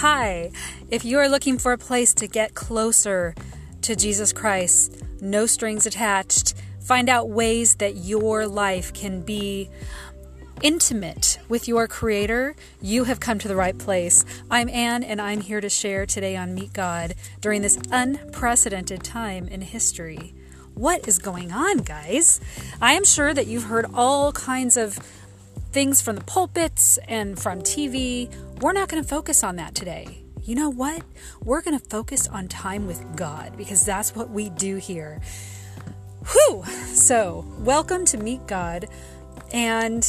Hi, if you are looking for a place to get closer to Jesus Christ, no strings attached, find out ways that your life can be intimate with your Creator, you have come to the right place. I'm Anne, and I'm here to share today on Meet God during this unprecedented time in history. What is going on, guys? I am sure that you've heard all kinds of things from the pulpits and from TV we're not going to focus on that today. You know what? We're going to focus on time with God because that's what we do here. Whew! So, welcome to Meet God. And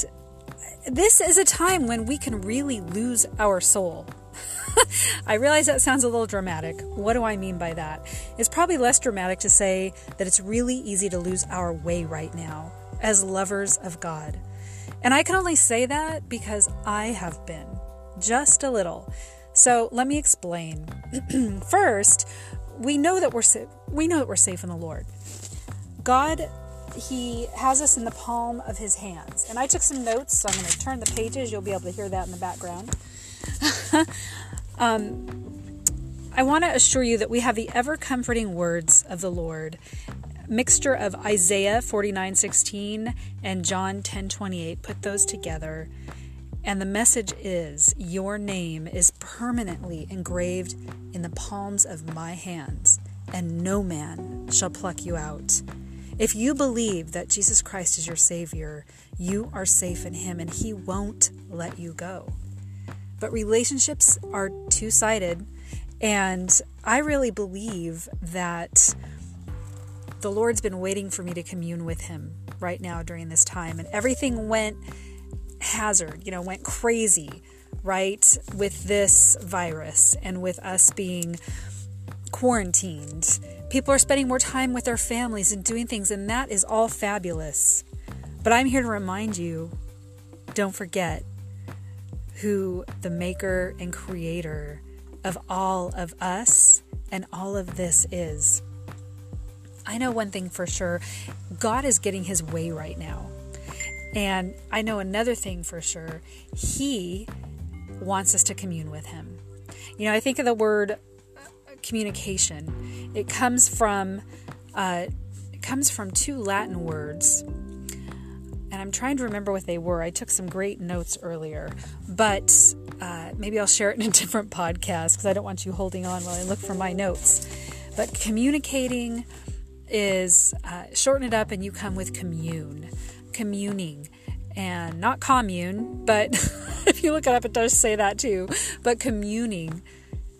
this is a time when we can really lose our soul. I realize that sounds a little dramatic. What do I mean by that? It's probably less dramatic to say that it's really easy to lose our way right now as lovers of God. And I can only say that because I have been just a little. So let me explain. First, we know that we're sa- we know that we're safe in the Lord. God, He has us in the palm of His hands. And I took some notes, so I'm going to turn the pages. You'll be able to hear that in the background. um, I want to assure you that we have the ever comforting words of the Lord, mixture of Isaiah 49:16 and John 10:28. Put those together and the message is Your name is permanently engraved in the palms of my hands, and no man shall pluck you out. If you believe that Jesus Christ is your Savior, you are safe in Him, and He won't let you go. But relationships are two sided, and I really believe that the Lord's been waiting for me to commune with Him right now during this time, and everything went hazard, you know, went crazy, right, with this virus and with us being quarantined. People are spending more time with their families and doing things, and that is all fabulous. But I'm here to remind you don't forget who the maker and creator of all of us and all of this is. I know one thing for sure God is getting his way right now. And I know another thing for sure He wants us to commune with Him. You know, I think of the word uh, communication, it comes from. Uh, it comes from two Latin words, and I'm trying to remember what they were. I took some great notes earlier, but uh, maybe I'll share it in a different podcast because I don't want you holding on while I look for my notes. But communicating is uh, shorten it up and you come with commune communing and not commune, but if you look it up, it does say that too. But communing,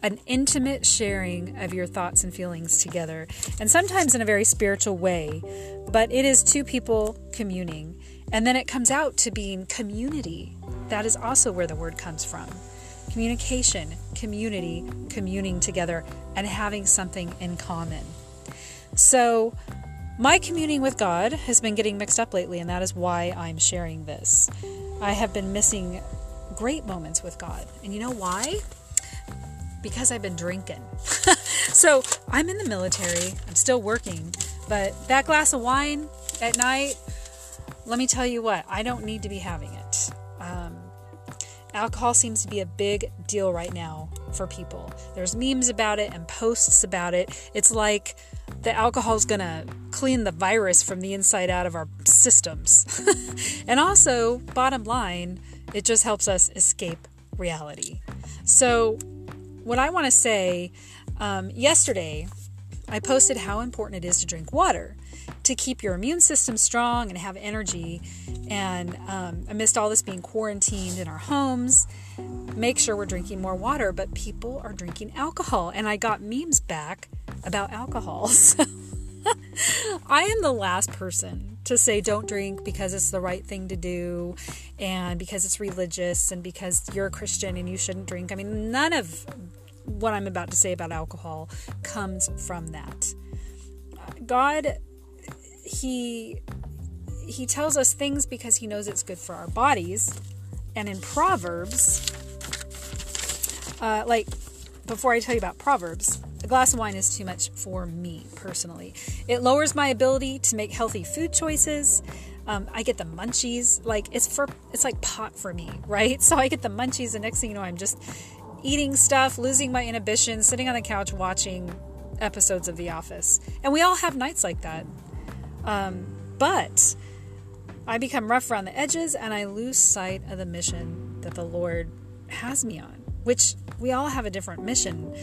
an intimate sharing of your thoughts and feelings together, and sometimes in a very spiritual way, but it is two people communing. And then it comes out to being community. That is also where the word comes from. Communication, community, communing together, and having something in common. So, my communing with God has been getting mixed up lately, and that is why I'm sharing this. I have been missing great moments with God. And you know why? Because I've been drinking. so I'm in the military, I'm still working, but that glass of wine at night, let me tell you what, I don't need to be having it. Alcohol seems to be a big deal right now for people. There's memes about it and posts about it. It's like the alcohol's going to clean the virus from the inside out of our systems. and also, bottom line, it just helps us escape reality. So, what I want to say um, yesterday, I posted how important it is to drink water to keep your immune system strong and have energy. And um, amidst all this being quarantined in our homes, make sure we're drinking more water. But people are drinking alcohol. And I got memes back about alcohol. So I am the last person to say don't drink because it's the right thing to do and because it's religious and because you're a Christian and you shouldn't drink. I mean, none of what I'm about to say about alcohol comes from that. God he he tells us things because he knows it's good for our bodies. And in Proverbs, uh, like before I tell you about Proverbs, a glass of wine is too much for me personally. It lowers my ability to make healthy food choices. Um, I get the munchies. Like it's for it's like pot for me, right? So I get the munchies. The next thing you know, I'm just eating stuff, losing my inhibition, sitting on the couch watching episodes of The Office. And we all have nights like that. Um, but I become rough around the edges and I lose sight of the mission that the Lord has me on, which we all have a different mission.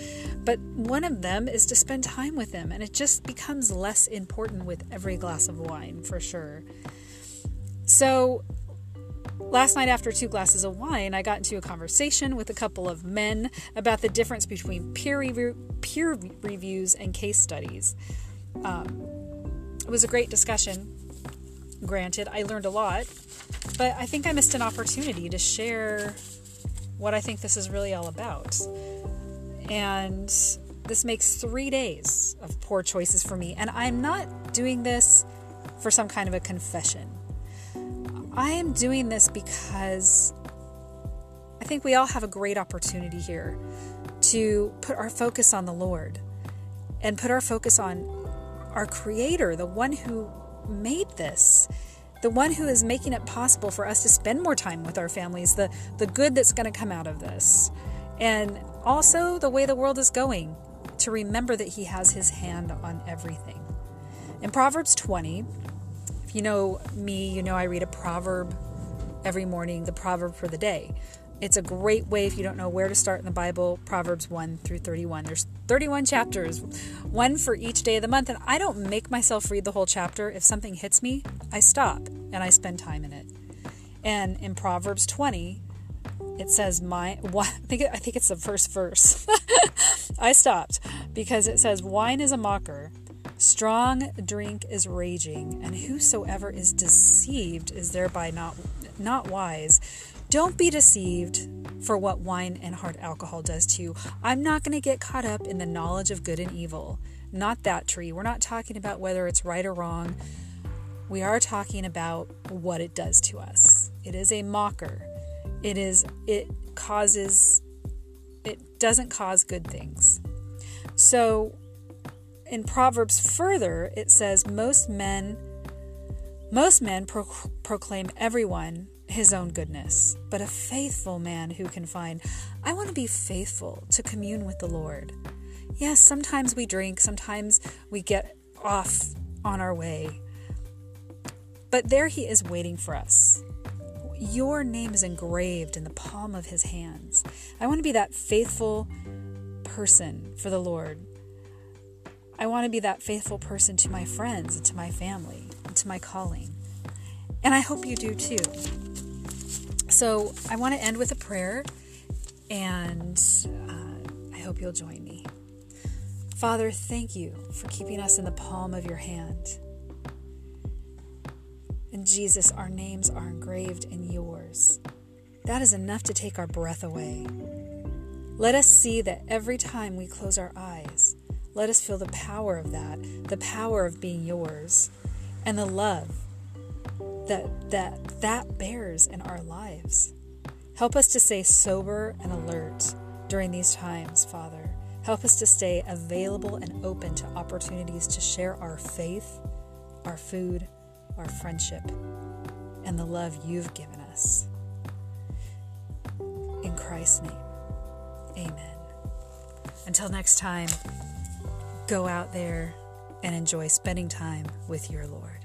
But one of them is to spend time with Him, and it just becomes less important with every glass of wine, for sure. So Last night, after two glasses of wine, I got into a conversation with a couple of men about the difference between peer, peer reviews and case studies. Um, it was a great discussion. Granted, I learned a lot, but I think I missed an opportunity to share what I think this is really all about. And this makes three days of poor choices for me. And I'm not doing this for some kind of a confession. I am doing this because I think we all have a great opportunity here to put our focus on the Lord and put our focus on our Creator, the one who made this, the one who is making it possible for us to spend more time with our families, the, the good that's going to come out of this, and also the way the world is going, to remember that He has His hand on everything. In Proverbs 20, if you know me, you know I read a proverb every morning, the proverb for the day. It's a great way if you don't know where to start in the Bible, Proverbs 1 through 31. There's 31 chapters, one for each day of the month, and I don't make myself read the whole chapter. If something hits me, I stop and I spend time in it. And in Proverbs 20, it says my I think I think it's the first verse. I stopped because it says wine is a mocker Strong drink is raging, and whosoever is deceived is thereby not not wise. Don't be deceived for what wine and hard alcohol does to you. I'm not going to get caught up in the knowledge of good and evil. Not that tree. We're not talking about whether it's right or wrong. We are talking about what it does to us. It is a mocker. It is it causes it doesn't cause good things. So in Proverbs further, it says most men most men pro- proclaim everyone his own goodness, but a faithful man who can find I want to be faithful to commune with the Lord. Yes, sometimes we drink, sometimes we get off on our way. But there he is waiting for us. Your name is engraved in the palm of his hands. I want to be that faithful person for the Lord I want to be that faithful person to my friends and to my family and to my calling. And I hope you do too. So I want to end with a prayer, and uh, I hope you'll join me. Father, thank you for keeping us in the palm of your hand. And Jesus, our names are engraved in yours. That is enough to take our breath away. Let us see that every time we close our eyes, let us feel the power of that, the power of being yours, and the love that that that bears in our lives. Help us to stay sober and alert during these times, Father. Help us to stay available and open to opportunities to share our faith, our food, our friendship, and the love you've given us. In Christ's name, amen. Until next time go out there and enjoy spending time with your Lord.